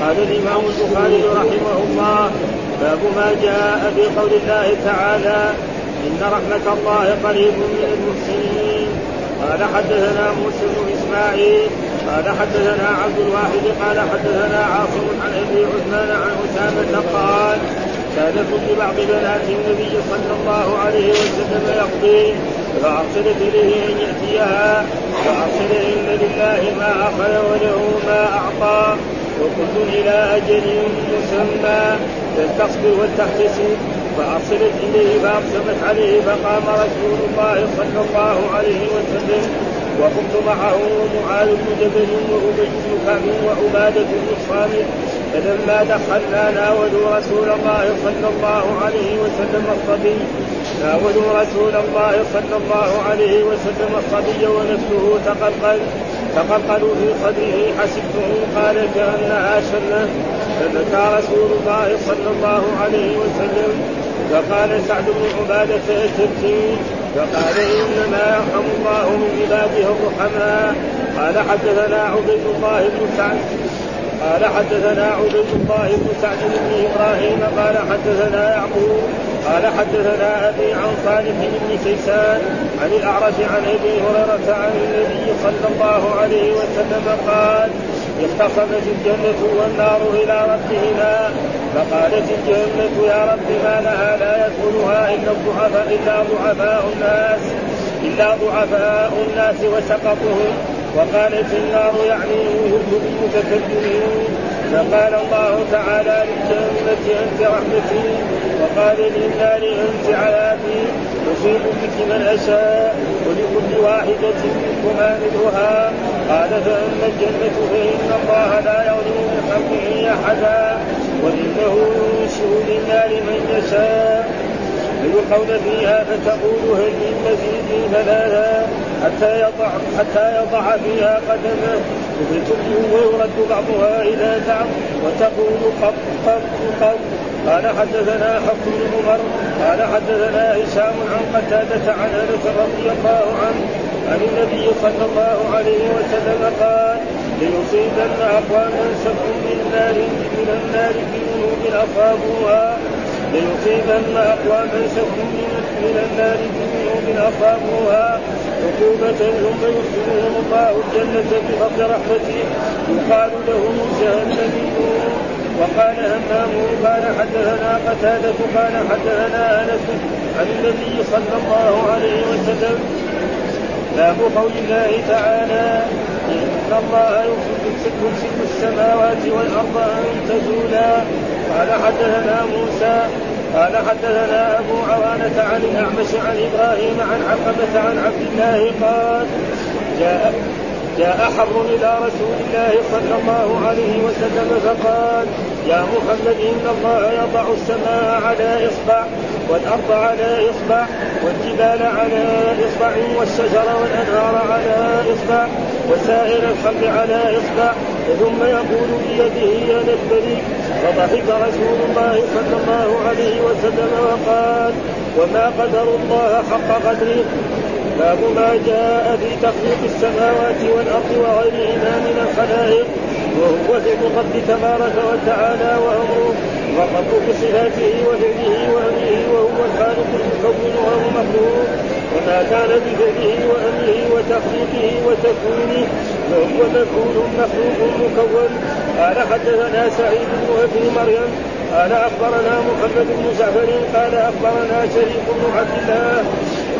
قال الإمام البخاري رحمه الله باب ما جاء في قول الله تعالى إن رحمة الله قريب من المحسنين. قال حدثنا موسى بن إسماعيل قال حدثنا عبد الواحد قال حدثنا عاصم عن أبي عثمان عن أسامة قال كانت لبعض بنات النبي صلى الله عليه وسلم يقضي فارسلت اليه أن يأتيها فأرسل إن لله ما أخذ وله ما أعطى. وكل إلى أجل مسمى فلتصبر ولتحتسب فارسلت اليه فاقسمت عليه فقام رسول الله صلى الله عليه وسلم وقمت معه معاذ بن جبل وابي بن كعب وعباده بن الصامت فلما دخلنا ناولوا رسول الله صلى الله عليه وسلم الصبي ناولوا رسول الله صلى الله عليه وسلم الصبي ونفسه تقلقل تقلقلوا في صدره حسبته. قال كانها شنه فبكى رسول الله صلى الله عليه وسلم. فقال سعد بن عبادة تبكي فقال إنما يرحم الله من عباده الرحماء. قال حدثنا عبيد الله بن سعد. قال حدثنا عبيد الله بن سعد بن إبراهيم قال حدثنا يعقوب قال حدثنا أبي عن صالح بن كيسان عن الأعرج عن أبي هريرة عن النبي صلى الله عليه وسلم قال اختصمت الجنة والنار إلى ربهما فقالت الجنة يا رب ما لها لا يدخلها إلا الضعفاء إلا ضعفاء الناس إلا ضعفاء الناس وسقطهم. وقالت النار يعني المتكبرين فقال الله تعالى للجنة أنت رحمتي. وقال للنار أنت عذابي. أصيب بك من أشاء ولكل واحدة منكما مثلها قال فأما الجنة فإن الله لا يظلم من خلقه أحدا. وإنه ينشئ للنار من يشاء. فيلقون فيها فتقول هل من مزيد ثلاثا حتى يضع حتى يضع فيها قدمه. فتبدو ويرد بعضها إلى بعض وتقول قط قط قط. قال حدثنا حفص بن عمر قال حدثنا هشام عن قتادة عن أنس رضي الله عنه عن النبي صلى الله عليه وسلم قال ليصيبن أقواما سب من نار من النار في ذنوب اصابوها ليصيبن اقواما سب من النار في ذنوب اصابوها عقوبة ثم يدخلهم الله الجنة بفضل رحمته. يقال لهم جهنميون وقال همام قال حدثنا قتادة قال حدثنا أنس عن النبي صلى الله عليه وسلم. باب قول الله تعالى إن الله يمسك السماوات والأرض أن تزولا. قال حدثنا موسى قال حدثنا أبو عوانة عن الأعمش عن إبراهيم عن عقبة عن عبد الله قال جاء جاء حبر إلى رسول الله صلى الله عليه وسلم فقال يا محمد إن الله يضع السماء على إصبع والأرض على إصبع والجبال على إصبع والشجر والأنهار على إصبع وسائر الخلق على إصبع ثم يقول بيده يا البريء فضحك رسول الله صلى الله عليه وسلم وقال وما قدر الله حق قدره باب ما جاء في تخليق السماوات والأرض وغيرهما من الخلائق وهو فعل الرب تبارك وتعالى وأمره والرب بصفاته وفعله وأمره وهو الخالق المكون وهو مخلوق وما كان بفعله وأمره وتخليقه وتكوينه وهو مكون مخلوق مكون. قال حدثنا سعيد بن أبي مريم قال أخبرنا محمد بن جعفر قال أخبرنا شريك بن عبد الله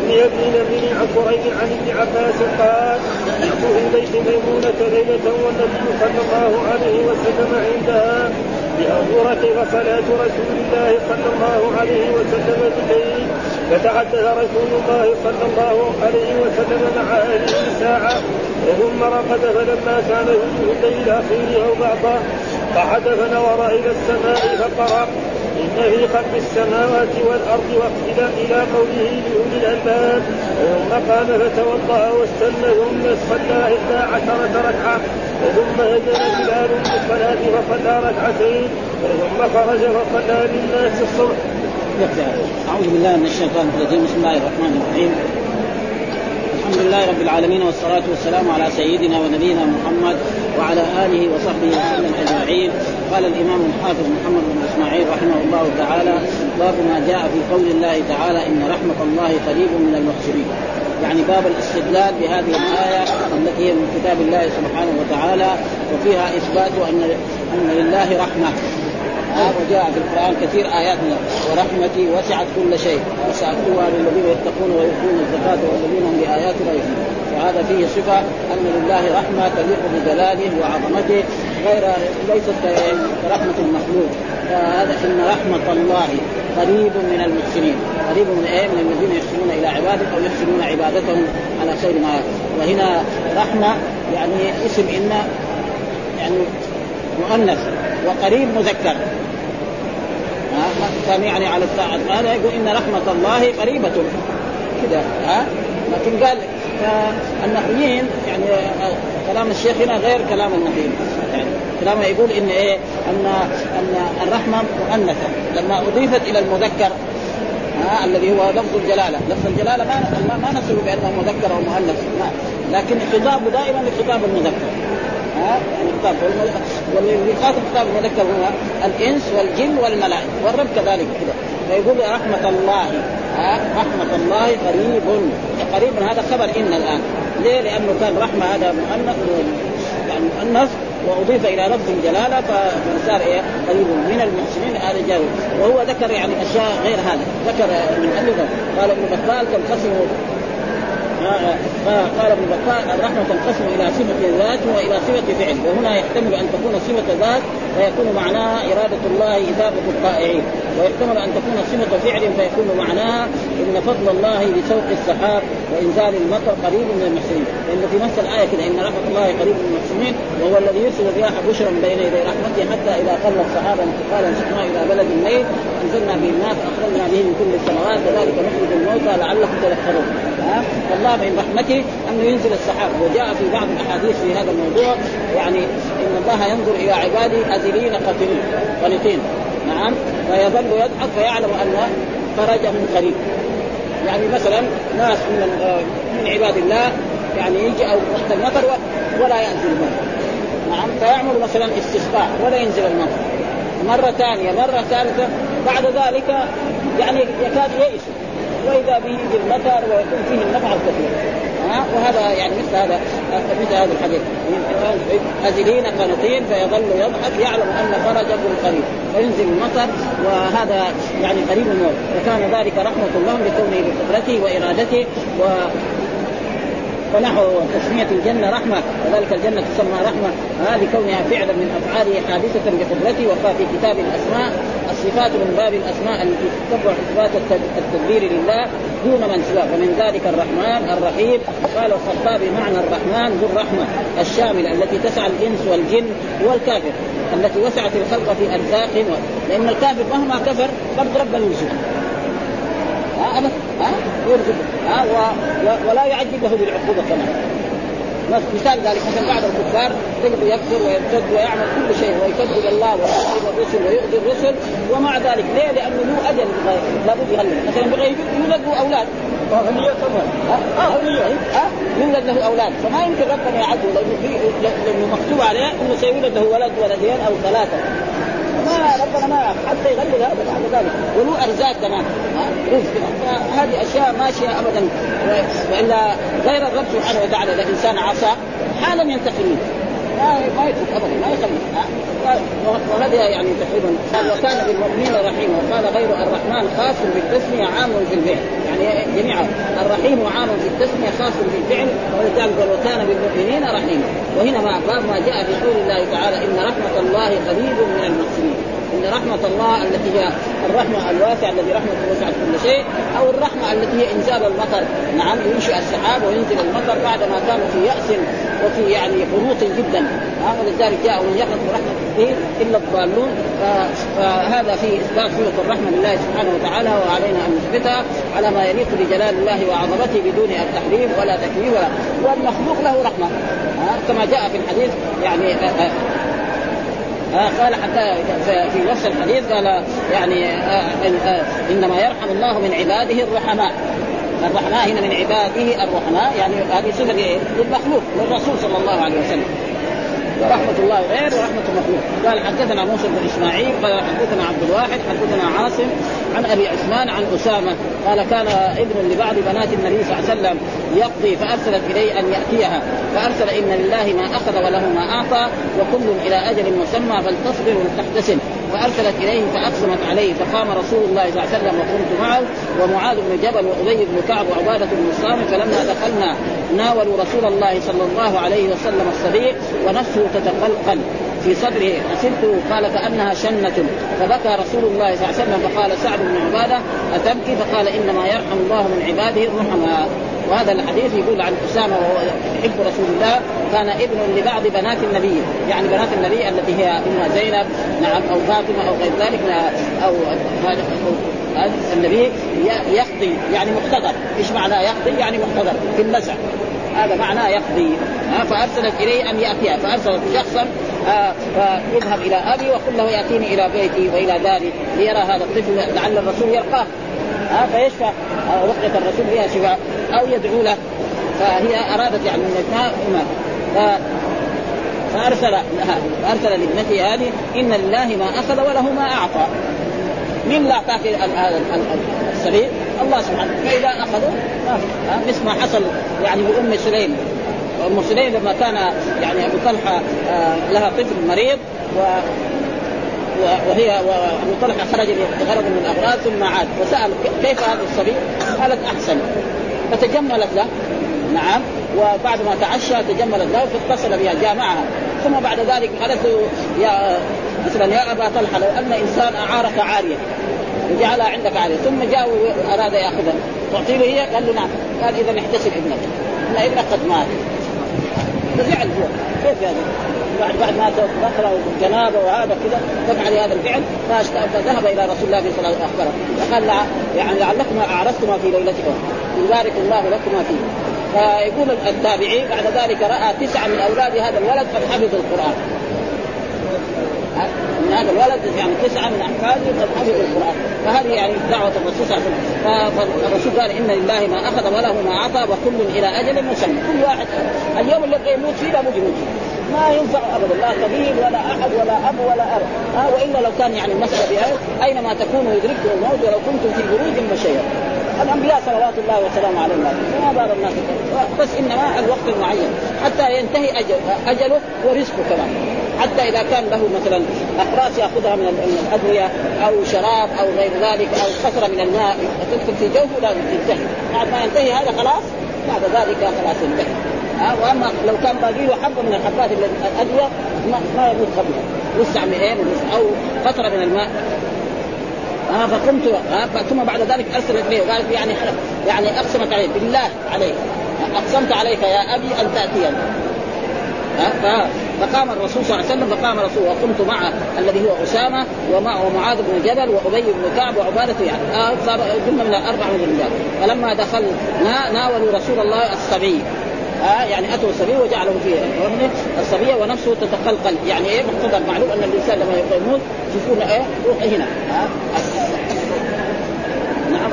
بن أبي نبي عن قريب عن ابن عباس قال جئت في بيت ميمونة ليلة والنبي صلى الله عليه وسلم عندها لانظر كيف صلاه رسول الله صلى الله عليه وسلم بالليل. فتحدث رسول الله صلى الله عليه وسلم مع اهله ساعه ثم رقد فلما كان ثلث الليل الاخير أو بعضه قعد فنظر إلى السماء فقرأ إن في خلق السماوات والأرض والى إلى قوله لأولي الألباب ثم قام فتوضأ واستنى ثم صلى إحدى عشره ركعة ثم هدن بلال بالصلاه فصلى ركعتين ثم خرج فصلى للناس الصبح. أعوذ بالله من الشيطان الرجيم. بسم الله الرحمن الرحيم. الحمد لله رب العالمين والصلاة والسلام على سيدنا ونبينا محمد وعلى آله وصحبه وسلم أجمعين. قال الإمام الحافظ محمد بن إسماعيل رحمه الله تعالى باب ما جاء في قول الله تعالى إن رحمة الله قريب من المحسنين. يعني باب الاستدلال بهذه الآية التي هي من كتاب الله سبحانه وتعالى وفيها إثبات أن أن لله رحمة. ها وجاء في القرآن كثير آيات ورحمتي وسعت كل شيء وساكتبها للذين يتقون ويؤتون الزكاة والذين هم بآياتنا يؤمنون. وهذا فيه صفة أن لله رحمة تليق بجلاله وعظمته غير ليست كرحمة المخلوق. فهذا إن رحمة الله قريب من المحسنين. قريب من إيه؟ من الذين يحسنون إلى عباده أو يحسنون عبادتهم على خير ما وهنا رحمة يعني اسم إن يعني مؤنث وقريب مذكر. كان يعني على الساعة هذا يقول إن رحمة الله قريبة. كذا ها؟ لكن قال النحويين يعني كلام الشيخ هنا غير كلام النحويين. يعني كلامه يقول إن إيه؟ أن أن الرحمة مؤنثة. لما أضيفت إلى المذكر ها؟ الذي هو لفظ الجلالة، لفظ الجلالة ما ما نصف بأنه مذكر أو مؤنث، لكن خطابه دائما لخطاب المذكر. ها خطاب واللي يخاطب خطاب المذكر هو الإنس والجن والملائكة. والرب كذلك كذا فيقول رحمة الله ها رحمة الله قريب. قريب هذا خبر إن الآن. ليه؟ لأنه كان رحمة هذا مؤنث يعني مؤنث وأضيف إلى لفظ الجلاله فصار إيه؟ قريب من المحسنين هذا جاوب وهو ذكر يعني أشياء غير هذا ذكر من ألف قال ابن بطال تنقسم قال ابن بطال الرحمه تنقسم إلى صفة ذات وإلى صفة فعل. وهنا يحتمل أن تكون صفة ذات فيكون معناها إرادة الله اثابه الطائعين ويحتمل أن تكون صفة فعل فيكون معناها إن فضل الله بسوق السحاب وإنزال المطر قريب من المحسنين. لأن في نفس الآية كده إن رحمة الله قريب من المحسنين وهو الذي يرسل الرياح بشرا بين يدي رحمته حتى إذا قلت سحابا انتقالا سقنا إلى بلد ميت أنزلنا به الماء فأخرجنا به من كل السماوات كذلك نخرج الموتى لعلكم تذكرون. ها فالله من رحمته أنه ينزل السحاب. وجاء في بعض الأحاديث في هذا الموضوع يعني إن الله ينظر إلى عباده اذلين قتلين قنطين نعم؟ فيظل يضحك فيعلم أن فرجهم قريب. يعني مثلا ناس من من عباد الله يعني يجي أو وقت المطر ولا ينزل المطر. نعم؟ فيعمل مثلا استسقاء ولا ينزل المطر. مرة ثانية مرة ثالثة بعد ذلك يعني يكاد يئسوا وإذا به المطر ويكون فيه النفع الكثير. وهذا يعني مثل هذا مثل هذا الحديث. أزلين قنطين فيظل يضحك يعلم أن فرجه قريب. فينزل المطر وهذا يعني قريب الموت. وكان ذلك رحمة الله لكونه بقدرته وإرادته ونحو تسمية الجنة رحمة وذلك الجنة تسمى رحمة. هذه كونها فعلا من أفعاله حادثة بقدرته وقال في كتاب الأسماء الصفات من باب الأسماء التي تتبع إثبات التدبير لله دون من سواه ومن ذلك الرحمن الرحيم. قال الخطابي معنى الرحمن ذو الرحمة الشاملة التي تسعى الإنس والجن والكافر التي وسعت الخلق في أرزاقهم. لأن الكافر مهما كفر قد رب يوسف ها ابدا ها يرزق ها ولا يعجل له بالعقوبة كمان مثال ذلك مثلا بعض الكفار تجد يكفر ويرتد ويعمل كل شيء ويكذب الله ويكذب الرسل ويؤذي الرسل ومع ذلك. ليه؟ لأنه له أجل لابد يغلب. مثلا بغى يولد له أولاد. طبعا أغنياء ها؟ يولد له أولاد. فما يمكن ربنا لأنه لأنه مكتوب عليه أنه سيولد له ولد ولدين أو ثلاثة. ما ربنا ما حتى يغلب هذا بعد ذلك. وله أرزاق كمان. رزق. فهذه أشياء ماشية ابدا. وإلا غير الرب سبحانه وتعالى إذا انسان عصى حالا ينتقم ما ما يترك ابدا ما يخلي وهذا يعني تقريبا. قال وكان بالمؤمنين رحيما وقال غير الرحمن خاص بالتسمية عام في الفعل يعني جميعا. الرحيم عام في التسمية خاص بالفعل ولذلك قال وكان بالمؤمنين رحيما. وهنا ما باب ما جاء في قول الله تعالى إن رحمة الله قريب من المحسنين. إن رحمة الله التي هي الرحمة الواسعة التي رحمته وسعت كل شيء أو الرحمة التي هي انزال المطر. نعم ينشئ السحاب وينزل المطر بعد ما كانوا في يأس وفي يعني قنوط جدا. ولذلك جاء ومن يقنط برحمه به إلا الضالون. فهذا فيه إثبات صفه الرحمة لله سبحانه وتعالى وعلينا أن نثبتها على ما يليق بجلال الله وعظمته بدون التحريف ولا تكريم ولا والمخلوق له رحمة. كما جاء في الحديث يعني آه قال حتى في نفس الحديث قال يعني آه آه إنما يرحم الله من عباده الرحماء. الرحماء هنا من عباده الرحماء يعني هذه صفة للمخلوق للرسول صلى الله عليه وسلم. ورحمة الله غير ورحمة مخلوق قال حدثنا موسى بن إسماعيل قال حدثنا عبد الواحد حدثنا عاصم عن أبي عثمان عن أسامة قال كان ابن لبعض بنات النبي صلى الله عليه وسلم يقضي فأرسلت اليه أن يأتيها فأرسل إن لله ما أخذ وله ما أعطى وكل إلى أجل مسمى فلتصبر ولتحتسب فارسلت إليه فأقسمت عليه فقام رسول الله صلى الله عليه وسلم وكنت معه ومعاذ بن جبل وأبي بن كعب وعبادة بن الصامت فلما دخلنا ناولوا رسول الله صلى الله عليه وسلم الصديق ونفسه تتقلقل في صدره. أسرته قال كأنها شنة. فبكى رسول الله صلى الله عليه وسلم فقال سعد بن عبادة أتبكي؟ فقال إنما يرحم الله من عباده الرحماء. وهذا الحديث يقول عن أسامة وهو يحب رسول الله كان ابن لبعض بنات النبي. يعني بنات النبي التي هي اما زينب نعم أو فاطمة أو غير ذلك أو النبي يقضي يعني مقتدر إيش معنى يقضي؟ يعني مقتدر في النزع هذا معناه يقضي. فأرسلت إليه أن ياتيها فأرسلت شخصا فيذهب إلى أبي وقل له يأتيني إلى بيتي وإلى داري ليرى هذا الطفل لعل الرسول يلقاه ها فيشفى رقية الرسول بها شفاء أو يدعو له. فهي أرادت يعني من ما ما فأرسل لها فأرسل لابنته هذه إن لله ما أخذ وله ما أعطى. من لا أعطاك السبيل؟ الله سبحانه. فإذا أخذوا مثل ما حصل يعني بأم سليم. أم سليم لما كان يعني أبو طلحة لها طفل مريض و وهي وابو طلحه خرج بغرض من الأغراض ثم عاد. وسأل كيف هذا الصبي؟ قالت أحسن. فتجملت له. نعم. وبعد ما تعشى تجملت له فاتصل بها جاء معها. ثم بعد ذلك قالت له يا مثلا يا أبا طلحة لو أن إنسان أعارك عارية وجعلها عندك عارية. ثم جاء وأراد يأخذها. تعطي له هي؟ قال له نعم. قال إذا احتسب ابنك. ان ابنك قد مات. فزعل هو. كيف يعني؟ بعد بعد ما دخل الجنابة وهذا كذا تفعل هذا الفعل فذهب إلى رسول الله صلى الله عليه وسلم اخبره فقال يعني لعلكما أعرفتما في ليلتكم. يبارك الله لكما فيه. فيقول التابعي بعد ذلك رأى تسعة من أولاد هذا الولد قد حفظوا القرآن. من هذا الولد يعني تسعة من أحفاده قد حفظوا القرآن. فهذه يعني دعوة الرسول صلى الله عليه وسلم. فالرسول قال إن لله ما أخذ وله ما اعطى وكل إلى أجل مسمى. كل واحد اليوم يبغى يموت فيه لابد يموت فيه ما ينفع ابدا. لا طبيب ولا أحد ولا أب ولا أب. ها وإلا لو كان يعني المسألة بها أينما تكونوا يدرككم الموت ولو كنتم في بروج مشيئة. الأنبياء صلوات الله وسلامه عليهم. ما بعض الناس بس إنما الوقت المعين. حتى ينتهي أجل أجله ورزقه كمان. حتى إذا كان له مثلا اقراص يأخذها من الأدوية أو شراب أو غير ذلك أو قطره من الماء تدخل في جوفه لازم تنتهي. بعد ما ينتهي هذا خلاص بعد ذلك خلاص انتهى ها واما لو كان باقي له حبه من الحبات الادويه ما, ما يموت قبلها وسع مئين أو قطره من الماء. ها فقمت ها ثم بعد ذلك أرسلت اليه وقالت يعني يعني أقسمت عليه بالله عليك. أقسمت عليك يا أبي أن تأتيني. فقام الرسول صلى الله عليه وسلم فقام الرسول وقمت معه الذي هو أسامة ومعه معاذ بن جبل وأبي بن كعب وعبادة يعني. آه صار من الاربع من الرجال. فلما دخلنا ناولوا رسول الله الصبي. آه يعني أتوا الصبي وجعله في رهنه الصبيه ونفسه تتقلقل. يعني إيه؟ مقتضى معلوم أن الإنسان لما يموت يكون إيه؟ روح هنا. آه. نعم.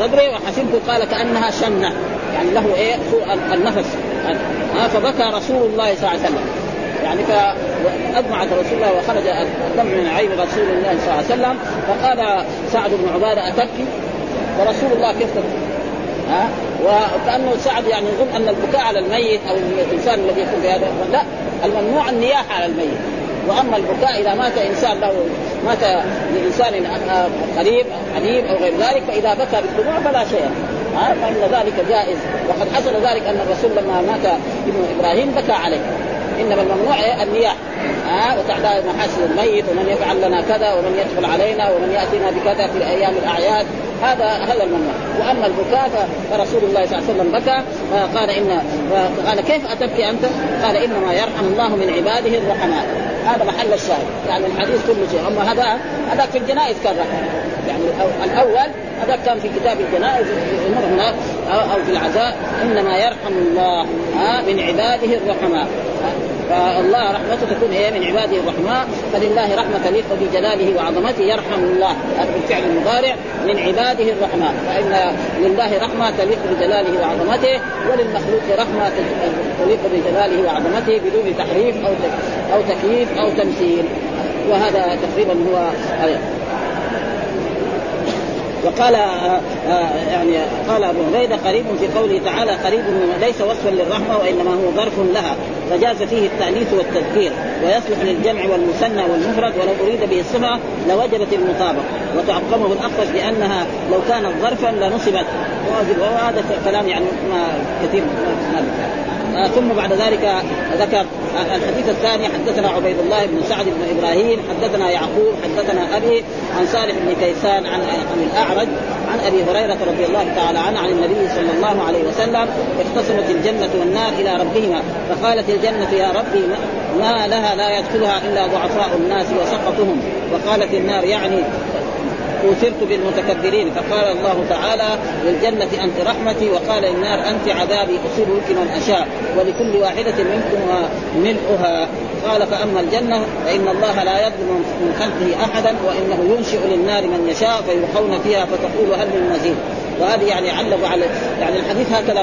صدري وحسبت. قال كأنها شنة. يعني له إيه؟ سوء النفس. آه فبكى رسول الله صلى الله عليه وسلم. يعني فأدمعت رسول الله وخرج الدم من عين رسول الله صلى الله عليه وسلم. فقال سعد بن عبادة أتبكي؟ ورسول الله كيف تبكي؟ ها؟ وكأنه سعد يعني يظن أن البكاء على الميت أو الإنسان الذي يكون بهذا لا الممنوع النياحة على الميت. وأما البكاء إذا مات إنسان له مات لإنسان قريب حبيب أو غير ذلك فإذا بكى بالدموع فلا شيء. ها؟ فإن ذلك جائز. وقد حصل ذلك أن الرسول لما مات ابن إبراهيم بكى عليه. إنما الممنوع النياحة. ها؟ وتعداء محاسن الميت ومن يفعل لنا كذا ومن يدخل علينا ومن يأتينا بكذا في أيام الأعياد. هذا هذا الممنوع وأما البكاء فرسول الله صلى الله عليه وسلم بكى فقال إن قال كيف أتبكي أنت؟ قال إنما يرحم الله من عباده الرحماء هذا محل الشاهد. يعني الحديث كله شيء. أما هذا هذا في الجنائز كان رحمة. يعني الأول هذا كان في كتاب الجنائز هناك أو في العزاء. إنما يرحم الله من عباده الرحماء فالله رحمته تكون إيه من عباده الرحماء فلله رحمة تليق بجلاله وعظمته يرحم الله. هذا بالفعل المضارع من عباده الرحماء فإن لله رحمة تليق بجلاله وعظمته وللمخلوق رحمة تليق بجلاله وعظمته بدون تحريف أو أو تكييف أو تمثيل. وهذا تقريبا هو وقال آه، آه، يعني قال أبو هريره قريب في قوله تعالى قريب ليس وصفا للرحمة وإنما هو ظرف لها فجاز فيه التأنيث والتذكير ويصلح للجمع والمثنى والمفرد ولو أريد به الصفة لوجبت المطابقة. وتعقبه الاخفش لانها لو كانت ظرفا لنصبت. وهذا كلام يعني ما كثير ما آه ثم بعد ذلك ذكر الحديث الثاني حدثنا عبيد الله بن سعد بن إبراهيم حدثنا يعقوب حدثنا أبي عن صالح بن كيسان عن عن الأعرج عن أبي هريرة رضي الله تعالى عنه عن النبي صلى الله عليه وسلم اختصمت الجنة والنار إلى ربهما فقالت الجنة يا ربي ما لها لا يدخلها إلا ضعفاء الناس وسقطهم وقالت النار يعني اوثرت بالمتكبرين. فقال الله تعالى للجنة أنت رحمتي وقال للنار أنت عذابي أصيب بك من أشاء ولكل واحدة منكم ملؤها. قال فأما الجنة فإن الله لا يظلم من خلقه أحدا وإنه ينشئ للنار من يشاء فيلقون فيها فتقول هل من مزيد. وهذه يعني علق على يعني الحديث هكذا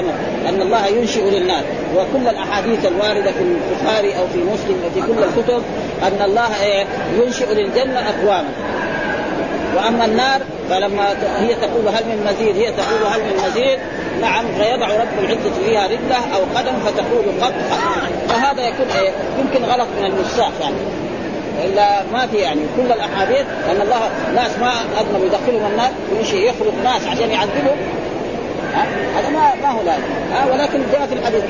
أن الله ينشئ للنار. وكل الأحاديث الواردة في البخاري أو في مسلم أو في كل الكتب أن الله ينشئ للجنة أقواما. وأما النار فلما هي تقول هل من مزيد هي تقول هل من مزيد نعم فيضع رب العزة فيها رجله أو قدم فتقول قد فهذا يكون إيه؟ يمكن غلط من النساخ يعني. إلا ما في يعني كل الأحاديث أن الله ناس ما اذنبوا يدخلهم النار ويمشي يخلق ناس عشان يعذبهم. هذا ما ما هو لازم ها؟ ولكن جاء في الحديث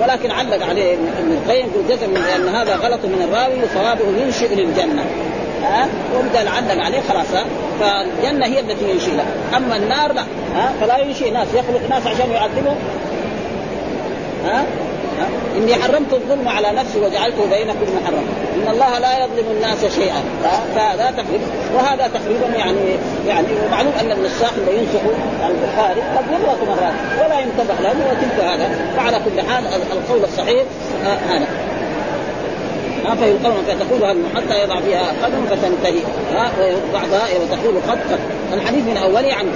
ولكن علق عليه ابن القيم جزم من ان هذا غلط من الراوي وصوابه ينشئ للجنه ها وبدا علق عليه خلاص ها؟ فالجنة هي التي ينشئ لها. أما النار لا ها؟ فلا ينشئ. ناس يخلق ناس عشان يعذبهم ها؟ إني حرمت الظلم على نفسي وجعلته بينكم محرما. إن الله لا يظلم الناس شيئا. فهذا تقريبا وهذا تقريبا يعني يعني ومعلوم أن النساخ اللي ينسخ البخاري قد يغلط مرات ولا ينتبه له وتلك هذا. فعلى كل حال القول الصحيح هذا. ها فيلقون فتقول حتى يضع فيها قدم فتنتهي ها بعضها وتقول قد قد الحديث من اوله عن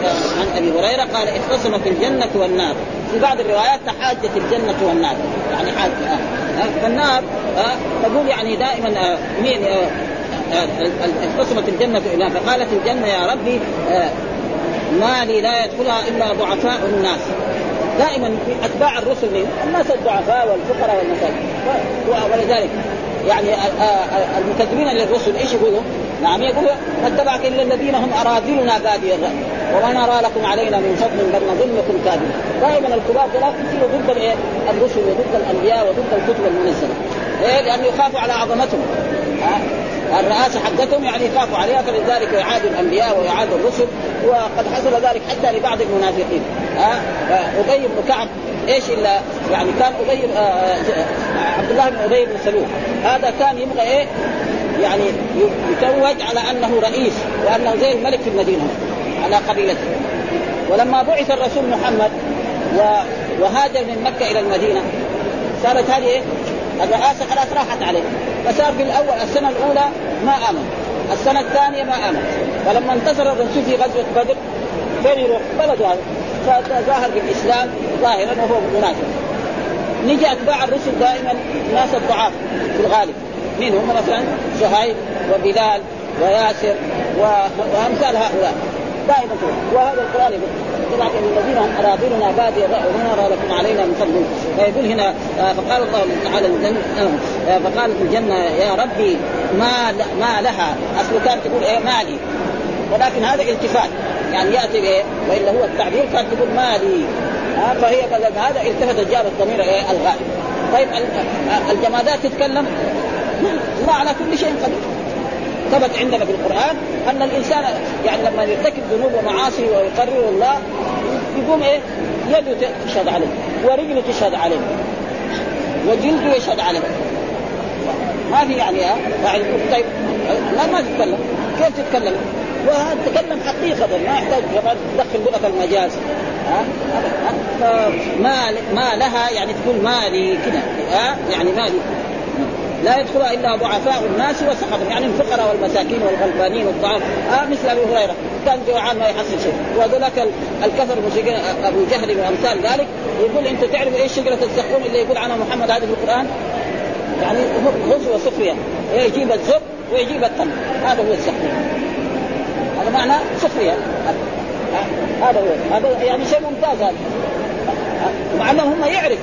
عن أبي هريرة قال اختصمت الجنة والنار في بعض الروايات تحاجت الجنة والنار يعني حاجة آه. فالنار. تقول يعني دائما. مين. اختصمت الجنة إلى فقالت الجنة يا ربي آه. ما لي لا يدخلها إلا ضعفاء الناس دائما أتباع الرسل الناس الضعفاء والفقراء والمساكين ولذلك يعني المكذبين للرسل إيش يقولوا؟ نعم يقولوا ما اتبعك إلا الذين هم أراذلنا بادي الرأي. وما نرى لكم علينا من فضل بل نظنكم كاذبين دائما الكبار لا يصيروا ضد الرسل وضد الأنبياء وضد الكتب المنزلة. إيه؟ لأنه يخافوا على عظمتهم. الرئاسة حقتهم يعني يخافوا عليها فلذلك يعادوا الأنبياء ويعادوا الرسل وقد حصل ذلك حتى لبعض المنافقين. أبي بن كعب إيش إلا يعني كان أبي آه، آه، عبد الله بن أبي بن سلول. هذا كان يبغى إيه؟ يعني يتوج على أنه رئيس وأنه زي الملك في المدينة على قبيلته. ولما بعث الرسول محمد وهاجر من مكة إلى المدينة صارت هذه إيه؟ الرئاسه خلاص راحت عليه. فصار في الأول السنة الأولى ما آمن. السنة الثانية ما آمن. فلما انتصر الرسول في غزوة بدر فين يروح؟ بلده. هذا فتظاهر بالإسلام ظاهرا وهو منافق. نجي اتباع الرسل دائما ناس الضعاف في الغالب. مين هم مثلا شهيد وبلال وياسر وأمثال هؤلاء. دائما وهذا القرآن يقول الذين هم أراضينا بادي الرأي وما نرى لكم علينا من فضل. فيقول هنا آه، فقال الله تعالى آه، فقالت الجنة يا ربي ما ما لها. أصل كانت تقول إيه؟ مالي. ولكن هذا التفات يعني يأتي بإيه؟ والا هو التعبير كان تقول مالي. آه فهي بدل هذا التفت جاب الضمير إيه؟ الغائب. طيب الجمادات تتكلم؟ الله على كل شيء قدير. ثبت عندنا في القرآن أن الإنسان يعني لما يرتكب ذنوب ومعاصي ويقرر الله يقوم إيه؟ يده تشهد عليه ورجله تشهد عليه وجلده يشهد عليه. ما في يعني ها؟ يعني طيب لا ما تتكلم. كيف تتكلم؟ وتتكلم حقيقة ما يحتاج كمان تدخل لغة المجاز. ها؟ ما ما لها يعني تقول مالي كذا ها؟ يعني مالي. لا يدخلها إلا ضعفاء الناس وسخطهم يعني الفقراء والمساكين والغلبانين والضعاف. آه مثل أبي هريرة. كان جوعان ما يحصل شيء. وذلك الكفر المشركين أبو جهل وامثال ذلك. يقول أنت تعرف إيش شجرة الزقوم اللي يقول عنها محمد هذه في القرآن؟ يعني غزوه سخريه يجيب الزق ويجيب التمر. هذا هو الزقوم هذا معنى سخريه هذا هو. هذا يعني شيء ممتاز هذا. مع أنه هم يعرف.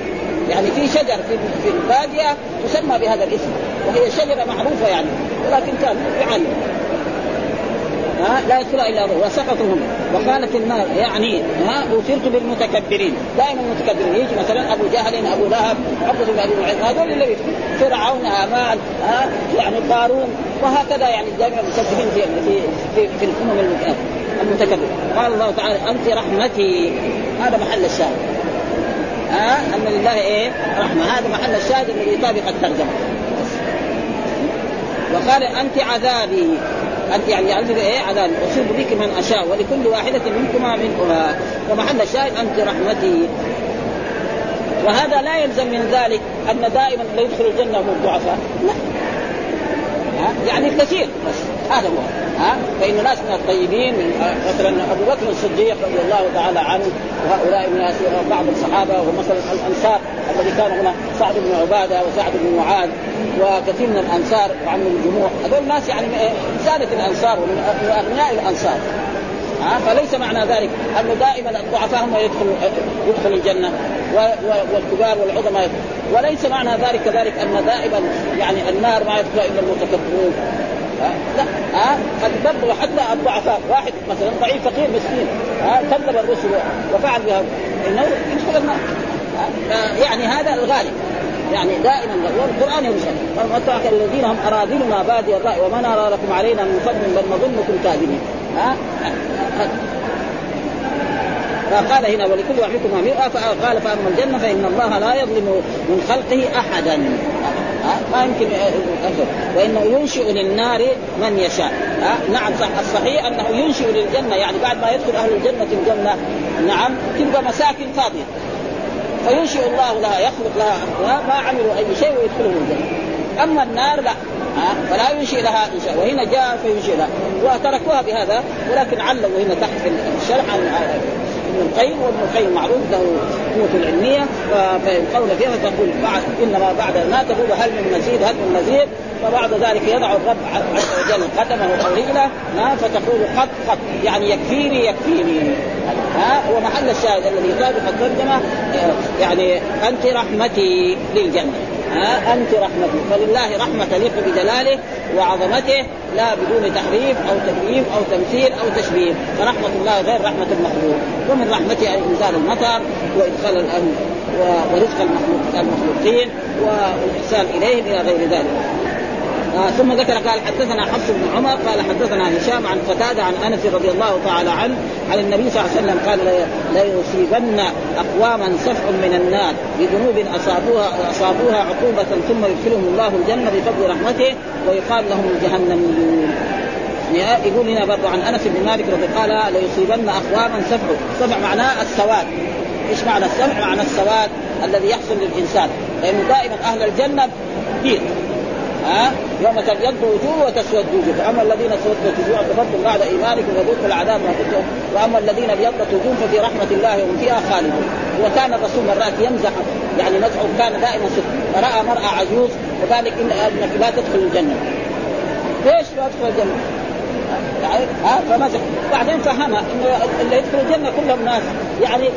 يعني في شجر في في الباديه تسمى بهذا الاسم وهي شجرة معروفة يعني ولكن كان يعلم ها لا يدخل الا الله وسقطهم وقالت النار يعني ها أثرت بالمتكبرين. دائما المتكبرين يجي مثلا أبو جهل أبو لهب عقبه بن ابي هذول اللي فرعون هامان ها يعني قارون وهكذا يعني دائما المتكبرين في في في, في الأمم المتكبرة. قال الله تعالى أنت رحمتي هذا محل الشاهد. ها؟ ان لله إيه؟ رحمة. هذا محل الشاهد الذي يطابق الترجمه وقال أنت عذابي. أنت يعني يعذب إيه؟ عذابي أصيب بك من أشاء ولكل واحدة منكما منهما ومحل الشاهد أنت رحمتي. وهذا لا يلزم من ذلك أن دائما لا يدخل الجنة هم الضعفاء. لا. يعني كثير. بس هذا هو. ها؟ فإن ناس من الطيبين من مثلا أبو بكر الصديق رضي الله تعالى عنه وهؤلاء من بعض الصحابة ومثلا الأنصار الذي كان هنا سعد بن عبادة وسعد بن معاذ وكثير من الأنصار وعم الجموع هذول ناس يعني ساده الأنصار ومن أغنياء الأنصار. ها؟ فليس معنى ذلك أنه دائما الضعفاء هم يدخلوا يدخل الجنة والكبار والعظماء. وليس معنى ذلك كذلك أن دائما يعني النار ما يدخل إلا المتكبرون. لا. ها قد برضه حتى الضعفاء واحد مثلا ضعيف فقير مسكين. ها كذب الرسل وفعل بها. إنه يدخل النار. يعني هذا الغالب. يعني دائما والقران يرسل واترك الذين هم اراذلنا بادي الرأي وما نرى لكم علينا من فضل بل نظنكم كاذبين. ها فقال هنا ولكل واحد منكم مئة فقال فأما الجنة فإن الله لا يظلم من خلقه احدا. ما يمكن وإنه ينشئ للنار من يشاء. نعم صح الصحيح أنه ينشئ للجنة. يعني بعد ما يدخل أهل الجنة الجنة نعم تبقى مساكن فاضية. فينشئ الله لها يخلق لها ما عملوا أي شيء ويدخلهم الجنة. أما النار لا. فلا ينشئ لها انشاء وهنا جاء فينشئ لها. وتركوها بهذا ولكن علموا هنا تحت عن ابن القيم وابن القيم معروف له قوة العلمية فيلقون فيها فتقول بعد إنما بعد ما تقول هل من مزيد هل من مزيد فبعد ذلك يضع الرب عز وجل قدمه أو رجله فتقول قد قد يعني يكفيني يكفيني. ها هو محل الشاهد الذي يطابق الترجمة يعني أنت رحمتي للجنة. أنت رحمتي. فلله رحمة تليق بجلاله وعظمته لا بدون تحريف أو تكييف أو تمثيل أو تشبيه. فرحمة الله غير رحمة المخلوق. ومن رحمته إنزال المطر وإدخال الامن ورزق المخلوقين والإحسان إليهم إلى غير ذلك. آه ثم ذكر قال حدثنا حفص بن عمر قال حدثنا هشام عن قتادة عن أنس رضي الله تعالى عنه عن النبي صلى الله عليه وسلم قال ليصيبن أقواما سفع من النار بذنوب اصابوها أصابوها عقوبة ثم يدخلهم الله الجنة بفضل رحمته ويقال لهم الجهنميون يقول هنا برضو عن أنس بن مالك رضي قال ليصيبن أقواما سفع سفع معناه السواد. إيش معنى السمع؟ معنى السواد الذي يحصل للإنسان. لأنه دائما أهل الجنة بيض ها؟ يوم تبيض وجوه وتسود وجوه فاما الذين اسودت وجوه كفرتم بعد إيمانكم وذوقوا العذاب ما كنتم وأما الذين أبيضت وجوه ففي رحمة الله هم فيها خالدون. وكان الرسول مرات يمزح يعني مزحه كان دائما صدق. فرأى مرأة عجوز وقال لك إن أبنك لا تدخل الجنة. ليش لا تدخل الجنة؟ ها؟ فمزح. بعدين فهمها إنه اللي يدخل الجنة كلهم ناس. يعني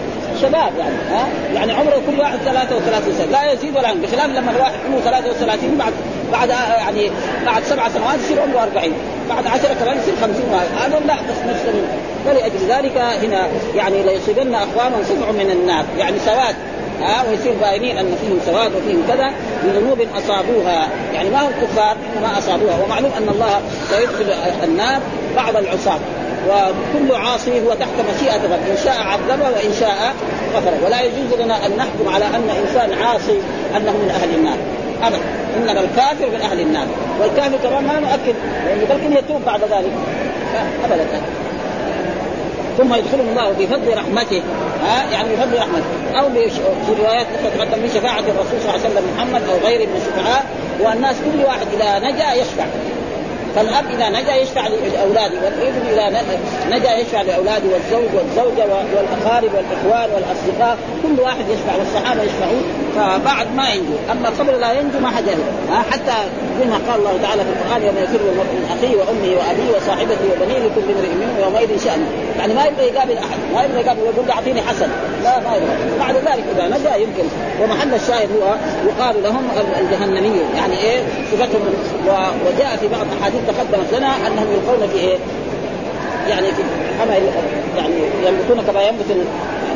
شباب يعني ها؟ يعني عمره كل واحد 33 سنه لا يزيد ولا ينقص. بخلاف لما الواحد عمره 33 بعد بعد يعني بعد سبع سنوات يصير عمره 40 بعد 10 كمان يصير 50 هذا لا بس نفس ولأجل ذلك هنا يعني ليصيبن اقواما سبع من النار. يعني سواد ها؟ ويصير باينين أن فيهم سواد وفيهم كذا بذنوب أصابوها. يعني ما هم كفار إنما أصابوها. ومعلوم أن الله سيدخل النار بعض العصاة. وكل عاصي هو تحت مشيئة رب إن شاء عذبه وإن شاء غفر ولا يجوز لنا أن نحكم على أن إنسان عاصي أنه من أهل النار. أبدا. إنما الكافر من أهل النار. والكافر كمان ما نؤكد. لأنه بل يتوب بعد ذلك. ابدا. ثم يدخلهم الله بفضل رحمته. ها؟ يعني بفضل رحمته. أو في روايات أخرى تقدم بشفاعة الرسول صلى الله عليه وسلم محمد أو غيره من الشفعاء والناس كل واحد إذا نجا يشفع. فالأب إذا نجا يشفع لأولاده والابن إذا نجا يشفع لأولاده والزوج والزوجة والأقارب والإخوان والأصدقاء كل واحد يشفع والصحابة يشفعون. فبعد ما ينجو. أما قبل لا ينجو ما حد حتى زي ما قال الله تعالى في القرآن يوم يفر المرء من أخيه وأمه وأبيه وصاحبته وبنيه لكل امرئ منهم يومئذ شان يعني ما يبغى يقابل أحد. ما يبغى يقابل يقول له أعطيني حسن. لا ما يبغى. بعد ذلك إذا نجا يمكن. ومحل الشاهد هو يقال لهم الجهنميون يعني إيه؟ صفتهم. وجاء في بعض أحاديث تقدمت لنا أنهم يلقون في إيه؟ يعني في حمى يعني ينبتون كما ينبت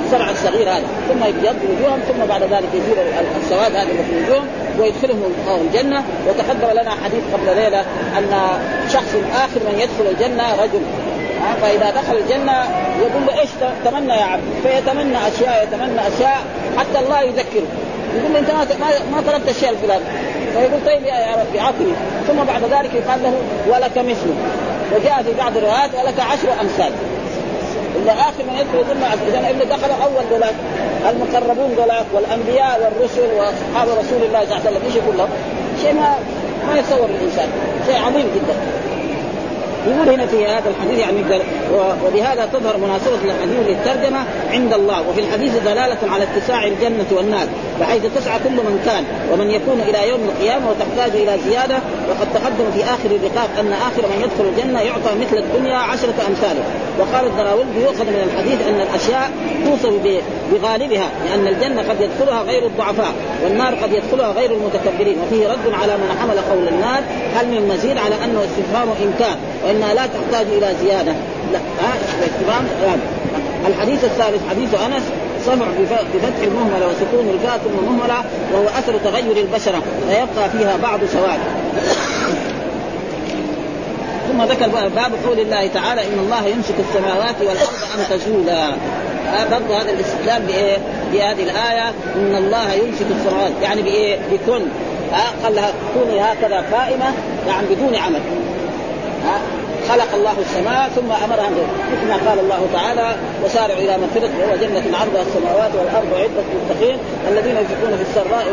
السبع الصغير هذا. ثم يبيض وجوههم ثم بعد ذلك يزيل السواد هذا في وجوههم ويدخلهم الله الجنة. وتقدم لنا حديث قبل ليلة أن شخص آخر من يدخل الجنة رجل. فإذا دخل الجنة يقول له إيش تمنى يا عبد؟ فيتمنى أشياء يتمنى أشياء حتى الله يذكره. يقول له أنت ما ما طلبت الشيء الفلاني. فيقول طيب يا ربي اعطني ثم بعد ذلك يقال له ولك مثله وجاء في بعض الروايات ولك عشر أمثال. إلا آخر من يدخل ثم اذا اللي دخلوا اول ذولاك المقربون ذولاك والأنبياء والرسل وأصحاب رسول الله صلى الله عليه وسلم إيش يقول؟ شيء ما ما يتصور الإنسان. شيء عظيم جدا. يقول هنا في هذا الحديث يعني وبهذا تظهر مناسبة الحديث للترجمة عند الله. وفي الحديث دلالة على اتساع الجنة والنار بحيث تسعى كل من كان ومن يكون إلى يوم القيامة وتحتاج إلى زيادة. وقد تقدم في آخر اللقاء أن آخر من يدخل الجنة يعطى مثل الدنيا عشرة أمثاله. وقال الدراوردي يؤخذ من الحديث أن الأشياء توصف بغالبها لأن الجنة قد يدخلها غير الضعفاء والنار قد يدخلها غير المتكبرين. وفيه رد على من حمل قول النار هل من مزيد على أنه استفهام إنكار وإنها لا تحتاج إلى زيادة. لا ها استفهام الحديث الثالث حديث أنس صفع بفتح المهملة وسكون الفاء ثم مهملة وهو أثر تغير البشرة فيبقى فيها بعض سواد. ثم ذكر باب قول الله تعالى إن الله يمسك السماوات والأرض أن تزولا. برضه هذا الاستدلال بإيه؟ بهذه الآية إن الله يمسك السماوات يعني بإيه؟ بكن قال لها كوني هكذا قائمة يعني بدون عمل. خلق الله السماء ثم امرها مثل ما قال الله تعالى وسارعوا إلى مغفره وهو جنة عرضها السماوات والأرض عده للمتقين الذين ينفقون في السراء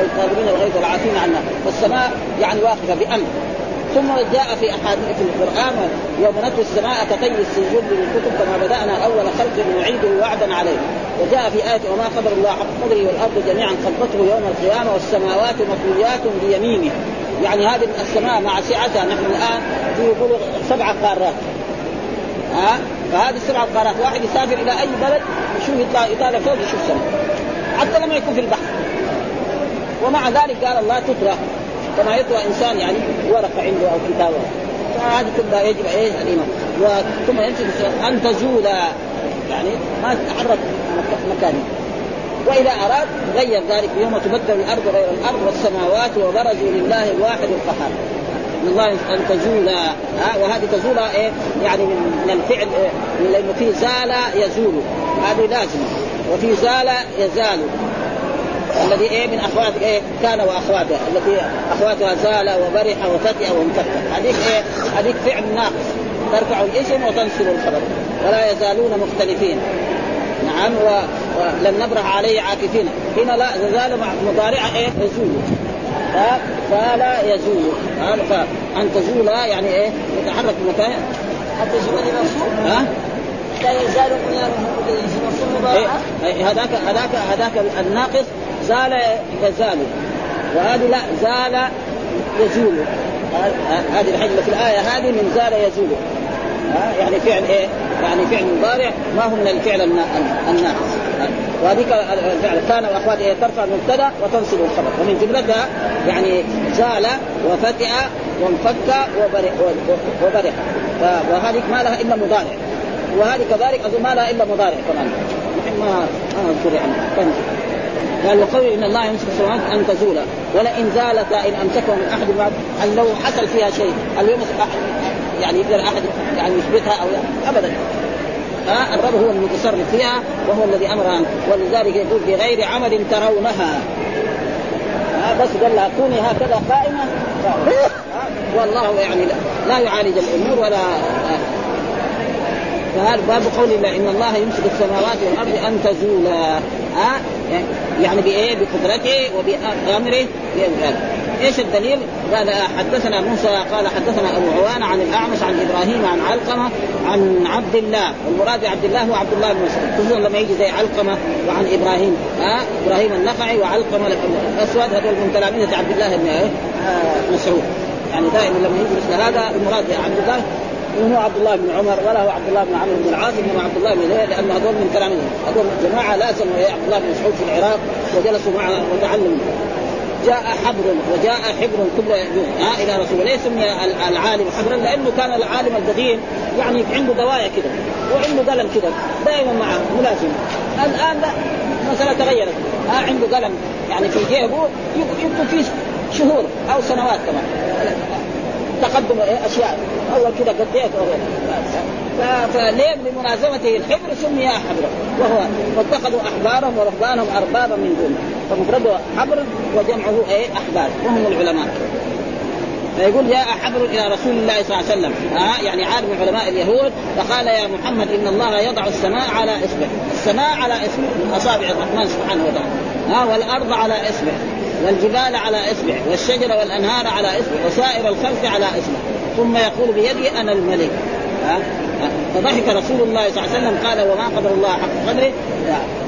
والكاظمين الغيظ والعافين عنا. والسماء يعني واقفة بأمر. ثم جاء في أحاديث القرآن يوم نطوي السماء كطي السجود للكتب كما بدأنا أول خلق نعيده وعدا عليه. وجاء في آية وما قدر الله حق قدره والأرض جميعا قبضته يوم القيامة والسماوات مطويات بيمينه. يعني هذه السماء مع سعتها نحن الآن يقولوا سبع قارات. ها؟ فهذه السبع قارات واحد يسافر إلى أي بلد يشوف يطلع يطالع فوق يشوف سماء. حتى لما يكون في البحر. ومع ذلك قال الله تطرى كما يطرى إنسان يعني ورقة عنده أو كتابه. فهذه كلها يجب إيه الإيمان. ثم يمسك أن تزول يعني ما تتحرك مكانه. وإذا أراد غير ذلك يوم تبدل الأرض غير الأرض والسماوات وبرزوا لله الواحد القهار. الله أن تزول ها وهذه تزول إيه؟ يعني من, الفعل إيه؟ لأنه في زال يزول. هذه لازمه وفي زال يزال. الذي إيه؟ من أخوات إيه؟ كان واخواتها التي أخواتها زال وبرح وفتئ وانفتح. هذيك إيه؟ هذيك فعل ناقص. ترفع الاسم وتنصب الخبر. ولا يزالون مختلفين. نعم ولن نبرح عليه عاكفين. هنا لا زال مضارعة إيه؟ يزول فلا يزول. فأن تزول يعني إيه؟ يتحرك مكان. حتى يزول ها؟ لا يزال بنيانهم إيه؟ هذاك هذاك هذاك الناقص زال يزال وهذه لا زال يزول. هذه الحجمة في الآية هذه من زال يزول. يعني فعل إيه؟ يعني فعل مضارع ما هو من الفعل الناقص. وهذيك الفعل. كان واخوات إيه ترفع المبتدا وتنصب الخبر. ومن جملتها يعني زال وفتئ وانفك وبرح. وبرح وهذه ما لها إلا مضارع. وهذه كذلك أظن ما لها إلا مضارع كمان. ما ما نذكر يعني. قال وقول إن الله يمسك السماوات أن تزولا. ولئن زالتا إن امسكه من أحد بعد أن لو حصل فيها شيء. احد يعني يقدر احد يعني يثبتها أو ابدا. الرب هو المتصرف فيها وهو الذي امرها ولذلك يقول بغير عمل ترونها. بس قال لها كوني هكذا قائمة. والله يعني لا, لا يعالج الأمور ولا فهذا باب قول الله إن الله يمسك السماوات والأرض أن تزولا. ها؟ يعني بإيه؟ بقدرته وبأمره. إيش الدليل؟ قال حدثنا موسى قال حدثنا أبو عوان عن الأعمش عن إبراهيم عن علقمة عن عبد الله. والمراد بعبد الله هو عبد الله بن مسعود. خصوصا لما يجي زي علقمة وعن إبراهيم. ها؟ إبراهيم النخعي وعلقمة الاسود هذول من تلاميذة عبد الله بن مسعود. يعني دائما لما يجي مثل هذا المراد عبد الله وهو عبد الله بن عمر ولا هو عبد الله بن عمرو بن العاص إنما عبد الله بن زيد لأن هذول من كلامه هذول جماعة لا سموا عبد الله بن مسعود في العراق وجلسوا معه وتعلموا جاء حبر وجاء حبر كل ها إلى رسول الله. سمي العالم حبرا لأنه كان العالم القديم يعني عنده دوايا كذا وعنده قلم كذا دائما معه ملازم. الآن لا المساله تغيرت. ها عنده قلم. يعني في جيبه يكتب فيه شهور أو سنوات كمان. تقدم أشياء. اول كذا قضيت فليه بمناسبته الحبر سمي حبرا وهو واتخذوا أحبارهم ورهبانهم أربابا من دونه. فمفرده حبر وجمعه إيه؟ أحبار. وهم العلماء. فيقول جاء حبر إلى رسول الله صلى الله عليه وسلم. ها يعني عالم علماء اليهود. فقال يا محمد إن الله يضع السماء على اصبع السماء على اصبع من أصابع الرحمن سبحانه وتعالى. ها والأرض على اصبع والجبال على اصبع والشجر والأنهار على اصبع وسائر الخلق على اصبع ثم يقول بيدي أنا الملك. ها؟ فضحك رسول الله صلى الله عليه وسلم قال وما قدر الله حق قدره؟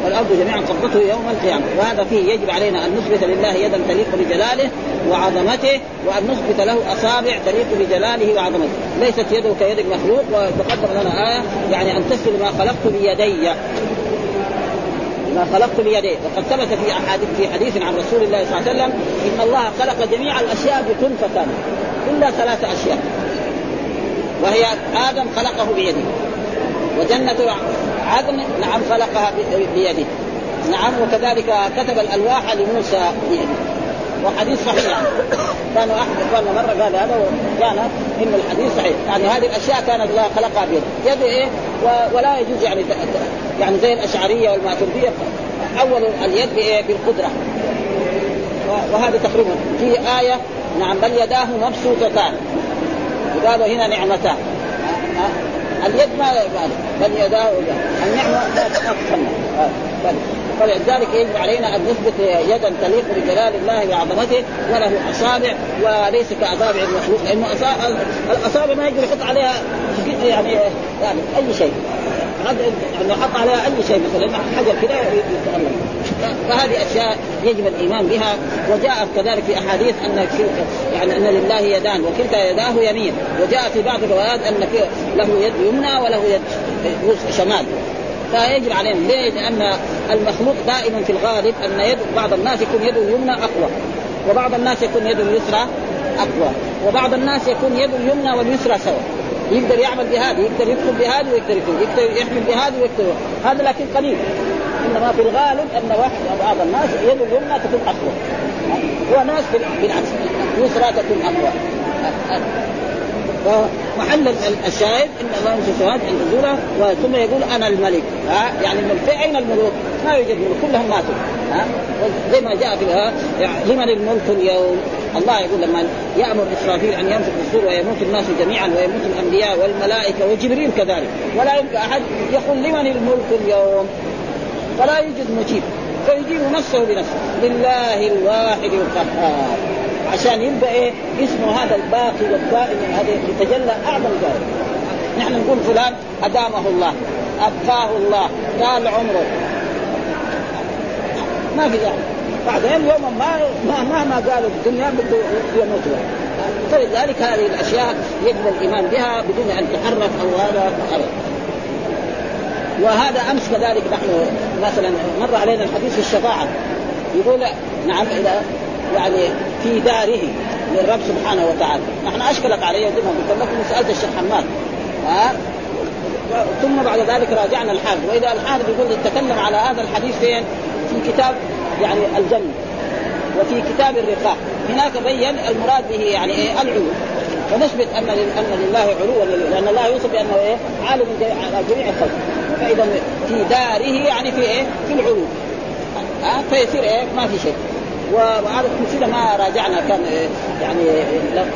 والأرض جميعا قبضته يوم القيامة. وهذا فيه يجب علينا أن نثبت لله يدا تليق بجلاله وعظمته وأن نثبت له أصابع تليق بجلاله وعظمته. ليست يده كيد مخلوق وتقدم لنا آية يعني أن تسجد ما خلقت بيدي. ما خلقت بيديه وقد ثبت في احاديث في حديث عن رسول الله صلى الله عليه وسلم إن الله خلق جميع الأشياء بكن فكان إلا ثلاث أشياء. وهي آدم خلقه بيده وجنة عدن نعم خلقها بيده. نعم وكذلك كتب الألواح لموسى بيده. وحديث صحيح. كانوا احد اخواننا مرة قال هذا وكان إن الحديث صحيح. يعني هذه الأشياء كان الله خلقها بيده. يده إيه؟ ولا يجوز يعني يعني زي الأشعرية والماتريدية. أول اليد بايه بالقدرة. وهذا تقريبا. في آية نعم بل يداه مبسوطتان. وقالوا هنا نعمتان. اليد ما بل يداه النعمة لا تتخنى فلذلك يجب علينا أن نثبت يدا تليق بجلال الله وعظمته وله أصابع وليس كأصابع المخلوق لأنه الأصابع ما يقدر يحط عليها يعني يعني أي شيء. انه حط عليها أي شيء مثلا حجر كذا فهذه أشياء يجب الإيمان بها وجاء كذلك في أحاديث أن يعني أن لله يدان وكلتا يداه يمين. وجاء في بعض الروايات أن له يد يمنى وله يد شمال. فيجب علينا ليه؟ لأن المخلوق دائما في الغالب أن يد بعض الناس يكون يده اليمنى أقوى وبعض الناس يكون يده اليسرى أقوى وبعض الناس يكون يده اليمنى واليسرى سوا يقدر يعمل بهذه يقدر يكتب بهذه ويقدر يكتب يقدر يحمل بهذه ويكتب هذا لكن قليل. إنما في الغالب أن واحد بعض الناس يده اليمنى تكون أقوى. وناس بالعكس اليسرى تكون أقوى. فمحل الشاهد إن الله يمسك السماوات ان تزولا ثم يقول أنا الملك. ها؟ يعني في أين الملوك؟ ما يوجد ملوك كلهم ماتوا. ها؟ زي ما جاء في يعني لمن الملك اليوم؟ الله يقول لما يأمر إسرافيل أن ينفخ بالصور ويموت الناس جميعا ويموت الأنبياء والملائكة وجبريل كذلك. ولا يمكن أحد يقول لمن الملك اليوم؟ فلا يوجد مجيب. فيجيب نفسه بنفسه. لله الواحد القهار. عشان يبقى إيه؟ اسمه هذا الباقي والدائم هذا يتجلى أعظم ذلك نحن نقول فلان أدامه الله أبقاه الله طال عمره. ما في يعني. بعدين يوم ما مهما قالوا في الدنيا بده يموت فلذلك هذه الأشياء يجب الإيمان بها بدون أن تحرف أو هذا وهذا أمس كذلك نحن مثلا مر علينا الحديث في الشفاعة. يقول نعم اذا يعني في داره للرب سبحانه وتعالى. نحن اشكلت علي زي قلت لكم سألت الشيخ حماد. ها؟ ثم بعد ذلك راجعنا الحافظ وإذا الحافظ يقول تكلم على هذا الحديث فين؟ في كتاب يعني الجنة وفي كتاب الرقاق. هناك بين المراد به يعني إيه؟ العلو. فنثبت أن أن لله علوا لأن الله يوصف بأنه إيه؟ عالم على جميع الخلق. فإذا في داره يعني في إيه؟ في العلو. ها؟ فيصير إيه؟ ما في شيء. وهذا نسينا ما راجعنا كان يعني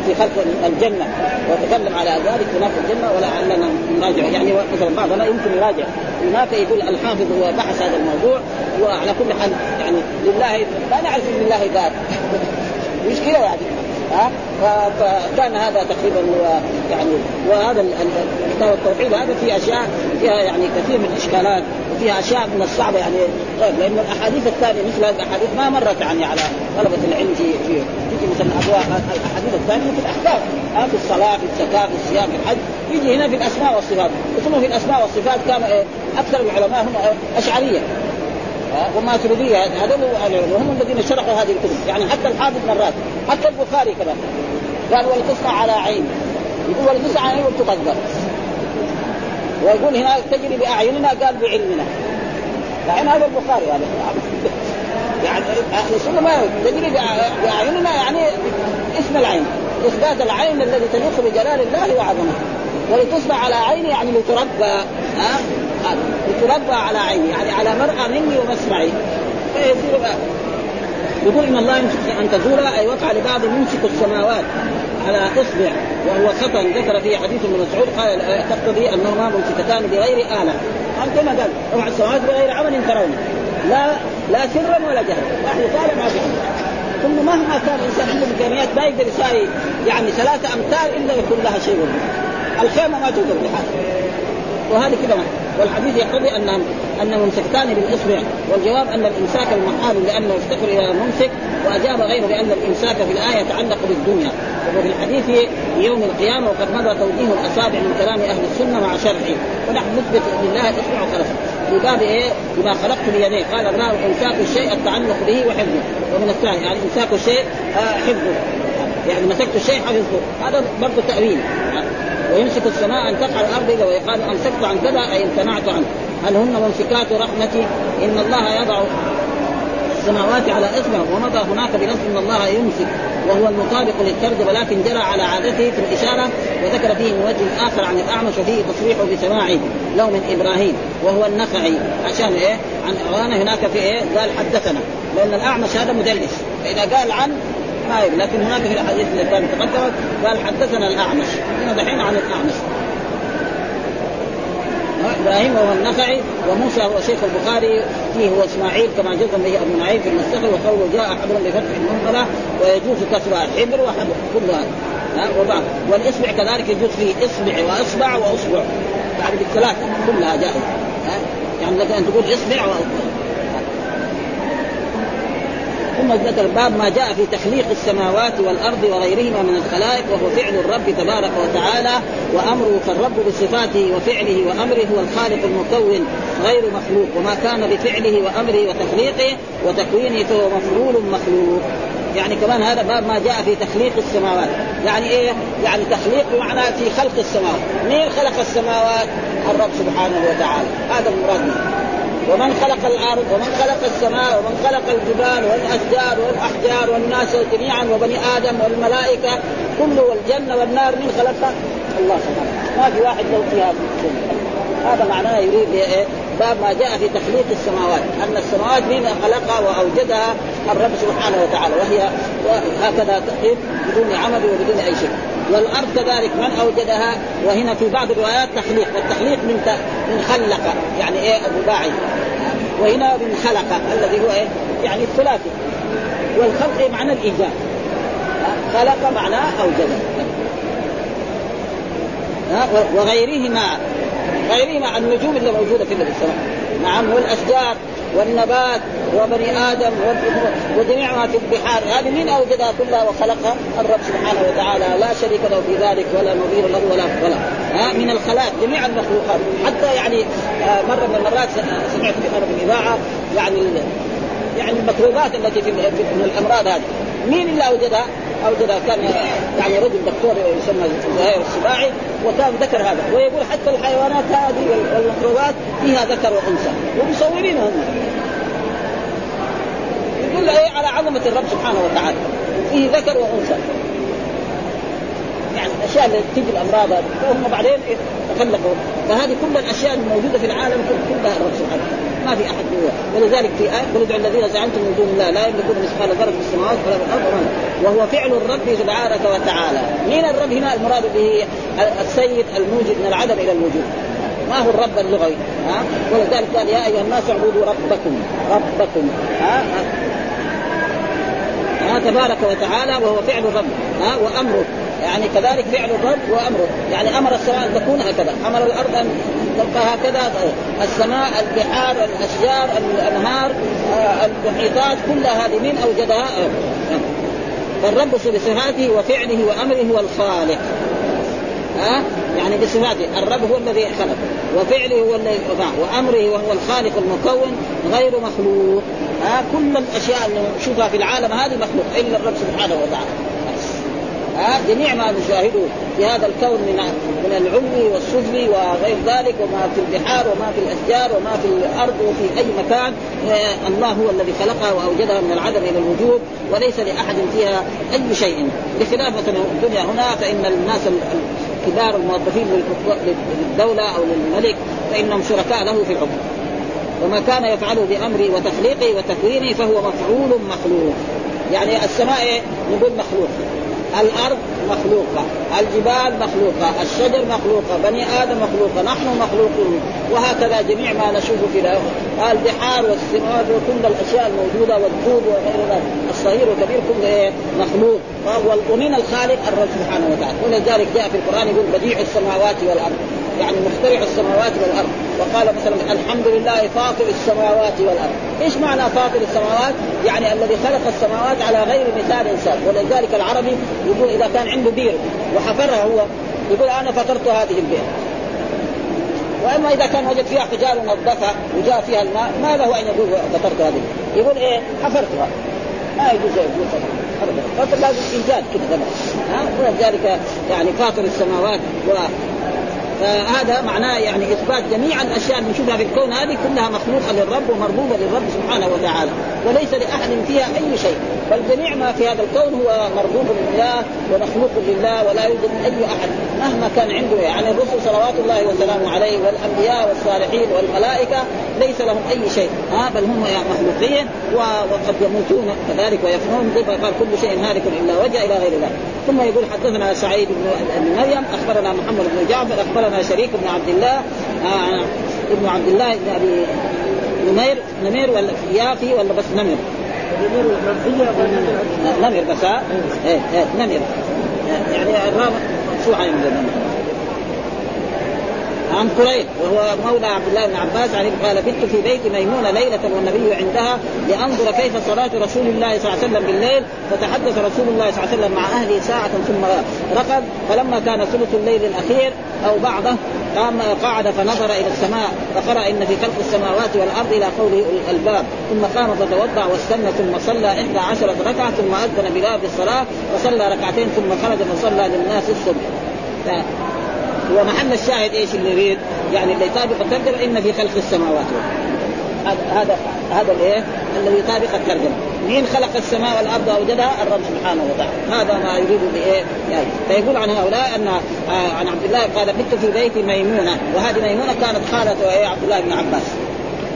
في خلق الجنة. وتكلم على ذلك هناك الجنة ولعلنا نراجع. يعني مثلا بعضنا يمكن يراجع. هناك يقول الحافظ هو بحث هذا الموضوع وعلى كل حال يعني لله لا نعرف إن لله ذات مشكلة يعني. ها؟ فكان هذا تقريبا يعني وهذا كتاب التوحيد هذا في أشياء فيها يعني كثير من الإشكالات وفيها أشياء من الصعبة يعني. طيب لأن الأحاديث الثانية مثل هذه الأحاديث ما مرت يعني على طلبة العلم في في تيجي مثلا الأحاديث الثانية في الأحكام في الصلاة في الزكاة في الصيام في الحج يجي هنا في الأسماء والصفات. ثم في الأسماء والصفات كان إيه؟ أكثر العلماء هم أشعرية. وماتريدية هذول وهم الذين شرحوا هذه الكتب يعني حتى الحافظ مرات حتى البخاري كمان قال ولتصنع على عين. يقول ولتصنع على عين وتقدر ويقول هنا تجري بأعيننا قال بعلمنا. يعني هذا البخاري هذا. يعني أهل السنة ما تجري بأعيننا يعني اسم العين إثبات العين الذي تليق بجلال الله وعظمته. ولتصبح على عيني يعني لتربى ها؟ لتربى على عيني يعني على مرأى مني ومسمعي. فيصير يقول إن الله يمسك أن تزول أي وقع لبعض يمسك السماوات على إصبع وهو خطأ. ذكر فيه حديث ابن مسعود قال تقتضي أنهما ممسكتان بغير آلة. قال كما قال رفع السماوات بغير عمل ترونه لا لا سرا ولا جهرا واحد طالع ما في ثم مهما كان الإنسان عنده إمكانيات ما يقدر يساوي يعني ثلاثة امتار إلا يكون لها شيء. الخيمة ما توجد بحاجة. وهذه كذا والحديث يقتضي ان أن ممسكتان بالإصبع والجواب أن الإمساك المحال لأنه يفتقر إلى الممسك وأجاب غيره بأن الإمساك في الآية يتعلق بالدنيا. وفي الحديث يوم القيامة وقد مضى توجيه الأصابع من كلام أهل السنة مع شرعه. ونحن نثبت لله إصبع وخلفه في باب إيه؟ بما خلقت بيديه. قال الله امساك الشيء التعلق به وحفظه. ومن الثاني يعني إمساك الشيء آه حفظه. يعني مسكت الشيء حفظه. هذا برضه تأويل. ويمسك السماء ان تقع الأرض إذا ويقال أمسكت عن كذا أي امتنعت عنه هل هن ممسكات رحمتي إن الله يضع السماوات على اصبع ومضى هناك بنص إن الله يمسك وهو المطابق للترجمه ولكن جرى على عادته في الإشارة وذكر فيه من وجه آخر عن الأعمش وفيه تصريحه بسماعه له من إبراهيم وهو النخعي عشان إيه؟ عن هناك في إيه؟ قال حدثنا لأن الأعمش هذا مدلس فإذا قال عن ما لكن هناك في الاحاديث اللي كانت تقدمت قال حدثنا الأعمش. هنا دحين عن الأعمش. إبراهيم وهو النخعي وموسى هو شيخ البخاري فيه هو إسماعيل كما جزم به أبو نعيم في المستخر وقوله جاء حبر بفتح المنقلة ويجوز كسرها حبر وحبر كل هذا وبعض. والإصبع كذلك يجوز فيه إصبع وأصبع وأصبع. يعني بالثلاثه كلها جائزة. يعني لك أن تقول إصبع وأصبع. ثم ذكر باب ما جاء في تخليق السماوات والأرض وغيرهما من الخلائق وهو فعل الرب تبارك وتعالى وأمره فالرب بصفاته وفعله وأمره هو الخالق المكون غير مخلوق. وما كان بفعله وأمره وتخليقه وتكوينه فهو مفعول مخلوق. يعني كمان هذا باب ما جاء في تخليق السماوات. يعني إيه؟ يعني تخليق بمعنى في خلق السماوات. مين خلق السماوات؟ الرب سبحانه وتعالى. هذا المراد منه. ومن خلق الأرض ومن خلق السماء ومن خلق الجبال والأشجار والأحجار والناس جميعا وبني آدم والملائكة كله والجنة والنار من خلقها؟ الله سبحانه ما في واحد له فيها هذا معناه يريد إيه؟ باب ما جاء في تخليق السماوات. أن السماوات مين خلقها وأوجدها؟ الرب سبحانه وتعالى. وهي هكذا تقيم بدون عمل وبدون أي شيء. والأرض كذلك من أوجدها؟ وهنا في بعض الروايات تخليق. والتخليق من من خلق. يعني إيه؟ الرباعي وهنا من خلق الذي هو إيه؟ يعني الثلاثي. والخلق معنى الايجاد خلق معناه اوجد وغيرهما. غيرهما النجوم اللي موجودة في السماء نعم والأشجار والنبات وبني آدم وجميع ما في البحار. هذه من أوجدها كلها وخلقها الرب سبحانه وتعالى. لا شريك له في ذلك ولا نظير له ولا ولا ها من الخلائق جميع المخلوقات. حتى يعني آه، مرة من المرات سمعت في الاذاعه يعني يعني الميكروبات التي في من الأمراض هذه. مين اللي أوجدها؟ أوجدها كان يعني رجل دكتور يسمى زهير السباعي وكان ذكر هذا ويقول حتى الحيوانات هذه والميكروبات فيها ذكر وأنثى ومصورينها هم. يدل إيه؟ على عظمة الرب سبحانه وتعالى فيه ذكر وأنثى. يعني الأشياء اللي تجي الأمراض وهم بعدين تخلقوا فهذه كل الأشياء الموجودة في العالم كلها الرب سبحانه وتعالى. ما في أحد هو ولذلك في آية قل ادعوا الذين زعمتم من دون الله لا يملكون مثقال ذرة في السماوات ولا في الأرض وهو فعل الرب تبارك وتعالى. مين الرب هنا؟ المراد به السيد الموجد من العدم إلى الوجود. ما هو الرب اللغوي؟ ها؟ ولذلك قال يا أيها الناس اعبدوا ربكم. ربكم. ها؟ تبارك وتعالى وهو فعل الرب. ها؟ وأمره. يعني كذلك فعل الرب وأمره. يعني أمر السماء أن تكون هكذا. أمر الأرض أن تبقى هكذا. السماء البحار الأشجار الأنهار آه، المحيطات كلها هذه من أوجدها. فالرب بصفاته وفعله وأمره هو الخالق ها؟ يعني بصفاته. الرب هو الذي خلق. وفعله هو الذي وأمره وهو الخالق المكون غير مخلوق. ها؟ كل الأشياء اللي نشوفها في العالم هذه مخلوق. إلا الرب سبحانه وتعالى. ها جميع ما نشاهده في هذا الكون من من العلوي والسفلي وغير ذلك وما في البحار وما في الأشجار وما في الأرض وفي أي مكان. الله هو الذي خلقها وأوجدها من العدم إلى الوجود وليس لأحد فيها أي شيء. بخلاف مثلا الدنيا هنا فإن الناس كبار الموظفين للدولة أو للملك فإنهم شركاء له في الحكم وما كان يفعله بامره وتخليقه وتكوينه فهو مفعول مخلوق. يعني السماء نقول مخلوق. الأرض مخلوقة، الجبال مخلوقة، الشجر مخلوقة، بني آدم مخلوقة، نحن مخلوقون، وهكذا جميع ما نشوف في البحار والسماوات وكل الأشياء الموجودة والدود وغير ذلك، الصغير والكبير كله مخلوق، ومن الخالق الرب سبحانه وتعالى، ولذلك جاء في القرآن يقول بديع السماوات والأرض، يعني مخترع السماوات والأرض. وقال مثلا الحمد لله فاطر السماوات والأرض. إيش معنى فاطر السماوات؟ يعني الذي خلق السماوات على غير مثال إنسان. ولذلك العربي يقول إذا كان عنده بير وحفرها هو يقول أنا فطرت هذه البير. وأما إذا كان وجد فيها حجار ونظفها وجاء فيها الماء ما له أن يقول فطرت هذه يقول إيه؟ حفرتها. ما يجوز يقول فطر لازم انجاز كذا ها؟ ولذلك يعني فاطر السماوات فهذا معناه يعني إثبات جميع الأشياء اللي نشوفها في الكون هذه كلها مخلوقة للرب ومربوبة للرب سبحانه وتعالى وليس لأحد فيها أي شيء بل جميع ما في هذا الكون هو مربوب لله ومخلوق لله ولا يوجد أي أحد مهما كان عنده يعني الرسل صلوات الله وسلامه عليه والأنبياء والصالحين والملائكة ليس لهم أي شيء ها بل هم مخلوقين وقد يموتون كذلك ويفنون قال كل شيء هالك إلا وجه إلى غير ذلك ثم يقول حدثنا سعيد بن مريم أخبرنا محمد بن جعفر أخبرنا شريك بن عبد الله آه ابن عبد الله بن أبي نمير نمير ولا يافي ولا بس نمر؟ نمر بس ها؟ إيه إيه نمر يعني الرابع شو حيعمل نمر عن قريب وهو مولى عبد الله بن عباس عن قال بت في بيت ميمونة ليلة والنبي عندها لأنظر كيف صلاة رسول الله صلى الله عليه وسلم بالليل فتحدث رسول الله صلى الله عليه وسلم مع أهله ساعة ثم رقد فلما كان ثلث الليل الأخير أو بعضه قام قعد فنظر إلى السماء فقرأ إن في خلق السماوات والأرض إلى قوله الباب ثم قام فتوضأ واستنى ثم صلى إحدى عشرة ركعة ثم أذن بلال بالصلاه وصلى ركعتين ثم خرج فصلى للناس الصبح. هو محل الشاهد إيش اللي يريد؟ يعني اللي يطابق الترجمة إن في خلق السماوات هذا هذا الإيه؟ الذي يطابق الترجمة، مين خلق السماء والأرض وأوجدها؟ الرب سبحانه وتعالى، هذا ما يريد بايه؟ يعني فيقول عن هؤلاء أن آه عن عبد الله قال بت في بيت ميمونة، وهذه ميمونة كانت خالته إيه عبد الله بن عباس.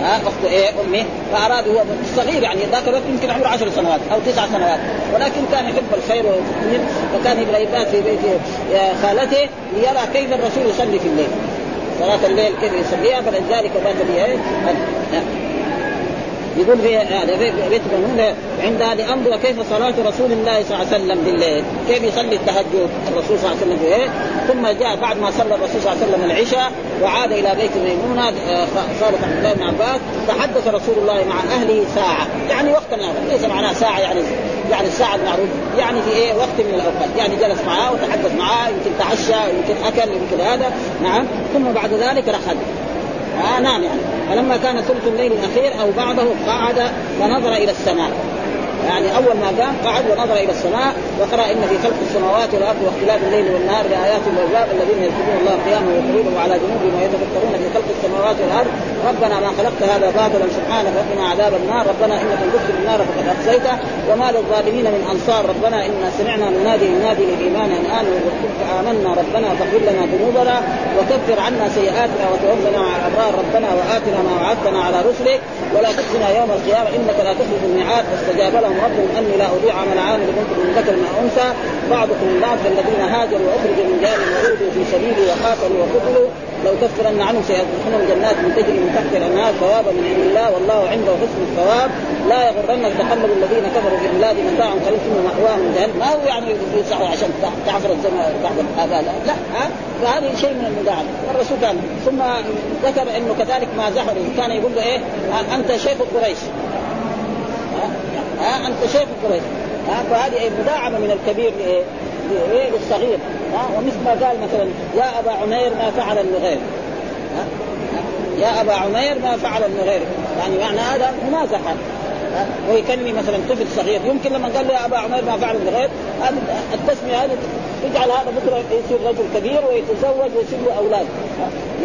ها اخته إيه امه فأراد هو صغير يعني ذاك الوقت يمكن عمره عشر سنوات أو تسع سنوات. ولكن كان يحب الخير فكان يبغى يبات في بيت خالته ليرى كيف الرسول يصلي في الليل. صلاة الليل كيف يصليها فلذلك إيه يقول في هذا بيت ميمونة عندها لأنظر كيف صلاة رسول الله صلى الله عليه وسلم بالليل؟ كيف يصلي التهجد؟ الرسول صلى الله عليه وسلم إيه؟ ثم جاء بعد ما صلى الرسول صلى الله عليه وسلم العشاء وعاد إلى بيت ميمونة آه، صالح عبد الله بن عباس تحدث رسول الله مع أهله ساعة. يعني وقت من ليس معناه ساعة يعني يعني الساعة المعروف يعني في إيه؟ وقت من الأوقات. يعني جلس معاه وتحدث معاه يمكن تعشى يمكن أكل يمكن هذا. نعم. ثم بعد ذلك رحل آه نعم يعني. فلما كان ثلث الليل الأخير أو بعضه قعد فنظر إلى السماء. يعني أول ما قام قعد ونظر إلى السماء وقرأ إن في خلق السماوات والأرض واختلاف الليل والنهار لآيات للباب الذين يذكرون الله قياما وقعودا وعلى جنوبهم ويتفكرون في خلق السماوات والأرض. ربنا ما خلقت هذا باطلا سبحانك وقنا عذاب النار. ربنا إنك ان تدخل النار فقد أخزيته. وما للظالمين من أنصار. ربنا إنا سمعنا منادي ينادي للإيمان أن آمنوا فامنا ربنا فاغفر لنا ذنوبنا وكفر عنا سيئاتنا وتوفنا مع الأبرار. ربنا وآتنا ما وعدتنا على رسلك ولا تخزنا يوم القيامة إنك لا تخلف الميعاد. فاستجاب لهم ربهم أني لا أضيع عمل عامل منكم من ذكر مع أنثى. بعضكم من بعض فالذين هاجروا وأخرجوا من ديارهم وأوذوا في سبيلي وقاتلوا وقتلوا. لو كفرن عنهم سيدخلون جنات من تجري من تحت الأنهار ثوابا من عند الله والله عنده حسن الثواب. لا يغرنك تقلب الذين كفروا في البلاد متاع قليل ثم مأواهم جهنم. ما هو يعني يصحوا عشان تعفر الزمان بعد الاباء لا, لا ها؟ فهذا شيء من المداعبه والرسول كان ثم ذكر إنه كذلك ما زحروا كان يقول له إيه؟ أنت شيخ قريش. ها, ها؟ أنت شيخ قريش. ها؟ فهذه مداعبه من الكبير للصغير ها؟ ومثل ما قال مثلا يا أبا عمير ما فعل النغير. ها؟ يا أبا عمير ما فعل النغير. يعني معنى هذا ممازحه ويكني مثلا طفل صغير. يمكن لما قال له يا أبا عمير ما فعل النغير هذه التسمية هذه يجعل هذا بكرة يصير رجل كبير ويتزوج ويصير له أولاد.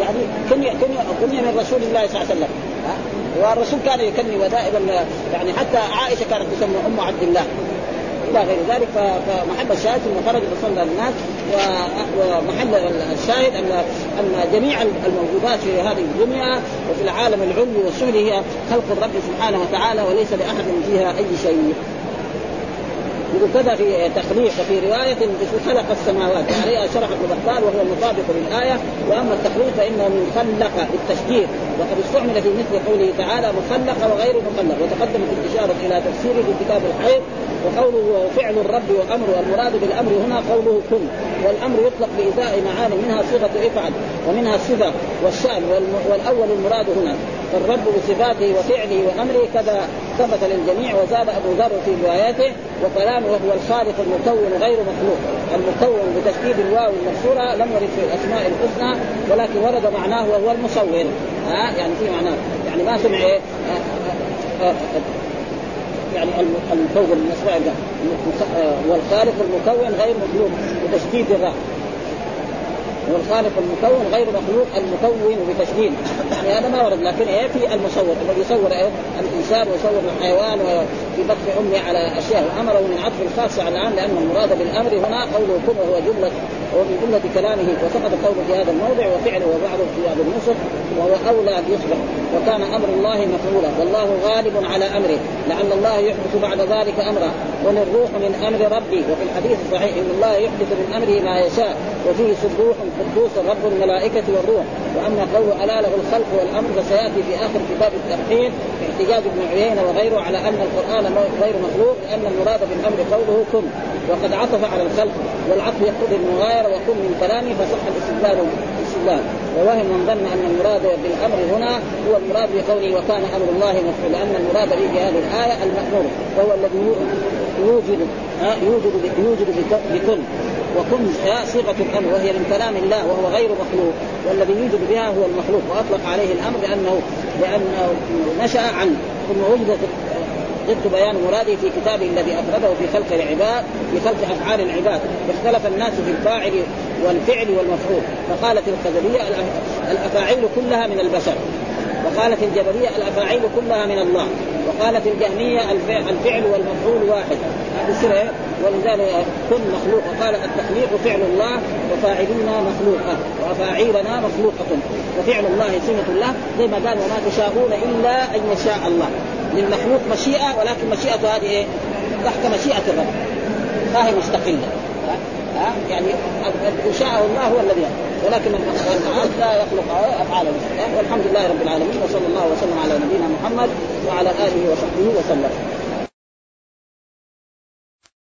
يعني كنية كنية كنية من رسول الله صلى الله عليه وسلم. والرسول كان يكني ودائما يعني حتى عائشة كانت تسمى أم عبد الله. إلى غير ذلك فمحل الشاهد ثم خرج فصلى الناس ومحل الشاهد ان أن جميع الموجودات في هذه الدنيا وفي العالم العلوي والسفلي هي خلق الرب سبحانه وتعالى وليس لأحد فيها أي شيء. يقول كذا في تخليق وفي رواية خلق السماوات. عليها شرح بطال وهو المطابق للآية. وأما التخليق فإنه من خلق بالتشديد وقد استعمل في مثل قوله تعالى مخلق وغير مخلق. وتقدمت الإشارة إلى تفسيره في كتاب الحيض وقوله فعل الرب وامره والمراد بالأمر هنا قوله كن. والأمر يطلق بإزاء معاني. منها صيغة افعل ومنها الصفه والشأن والأول المراد هنا. فالرب بصفاته وفعله وأمره كذا ثبت للجميع وزاد أبو ذر في رواياته وكلامه وهو الخالق المكون غير مخلوق. المكون بتشديد الواو المكسورة لم يرد في الأسماء الحسنى ولكن ورد معناه وهو المصور ها؟ يعني في معناه. يعني ما سمع إيه؟ يعني المكون من اسماء والخالق المكون غير مخلوق بتشديد الراء. والخالق المكون غير مخلوق المكون بتشديد. يعني هذا ما ورد لكن إيه في المصور الذي يصور إيه الإنسان ويصور الحيوان في بطن امه على أشياء. وأمره من عطف الخاص على العام لأن المراد بالأمر هنا قوله كن وهو جملة ومن جملة كلامه. وسقط قوله في هذا الموضع وفعله وبعضه في هذا النصف وهو أولى أن يصبح. وكان أمر الله مفعولا. والله غالب على أمره لعل الله يحدث بعد ذلك أمرا. ومن روح من أمر ربي. وفي الحديث الصحيح إن الله يحدث من أمره ما يشاء. وفيه سبوح قدوس رب الملائكة والروح. وأما قول ألا له الخلق والأمر فسيأتي في آخر كتاب التوحيد احتجاج ابن عيينة وغيره على أن القرآن غير مخلوق لأن المراد بالأمر قوله كن. وقد عطف على الخلق والعطف يقتضي المغايرة وكن من كلامه فصح الاستدلال. الاستدلال. ووهم من ظن أن المراد بالأمر هنا هو المراد بقوله وكان أمر الله مفعول لأن المراد به هذه الآية المأمور وهو الذي يوجد يوجد يوجد بكن. وكن صيغة الأمر وهي من كلام الله وهو غير مخلوق والذي يوجد بها هو المخلوق وأطلق عليه الأمر لأنه لأنه نشأ عنه. ثم وجدت ضد بيان مراده في كتابه الذي افرده في خلق العباد في خلق أفعال العباد. اختلف الناس في الفاعل والفعل والمفعول فقالت الخزريه الأفاعيل كلها من البشر. وقالت الجبريه الأفاعيل كلها من الله. وقالت الجهمية الفعل والمفعول واحد. هذه سر ولذلك كن مخلوق. وقال التخليق فعل الله وفاعلنا مخلوقه وافاعيلنا مخلوقة. وفعل الله سنة الله زي ما قال وما تشاءون إلا أن يشاء الله. للمخلوق مشيئة ولكن مشيئته هذه إيه؟ تحت مشيئة الرب. ما هي مستقلة. يعني شاء الله هو الذي ولكن العبد لا يخلق أفعال والحمد لله رب العالمين وصلى الله وسلم على نبينا محمد وعلى آله وصحبه وسلم.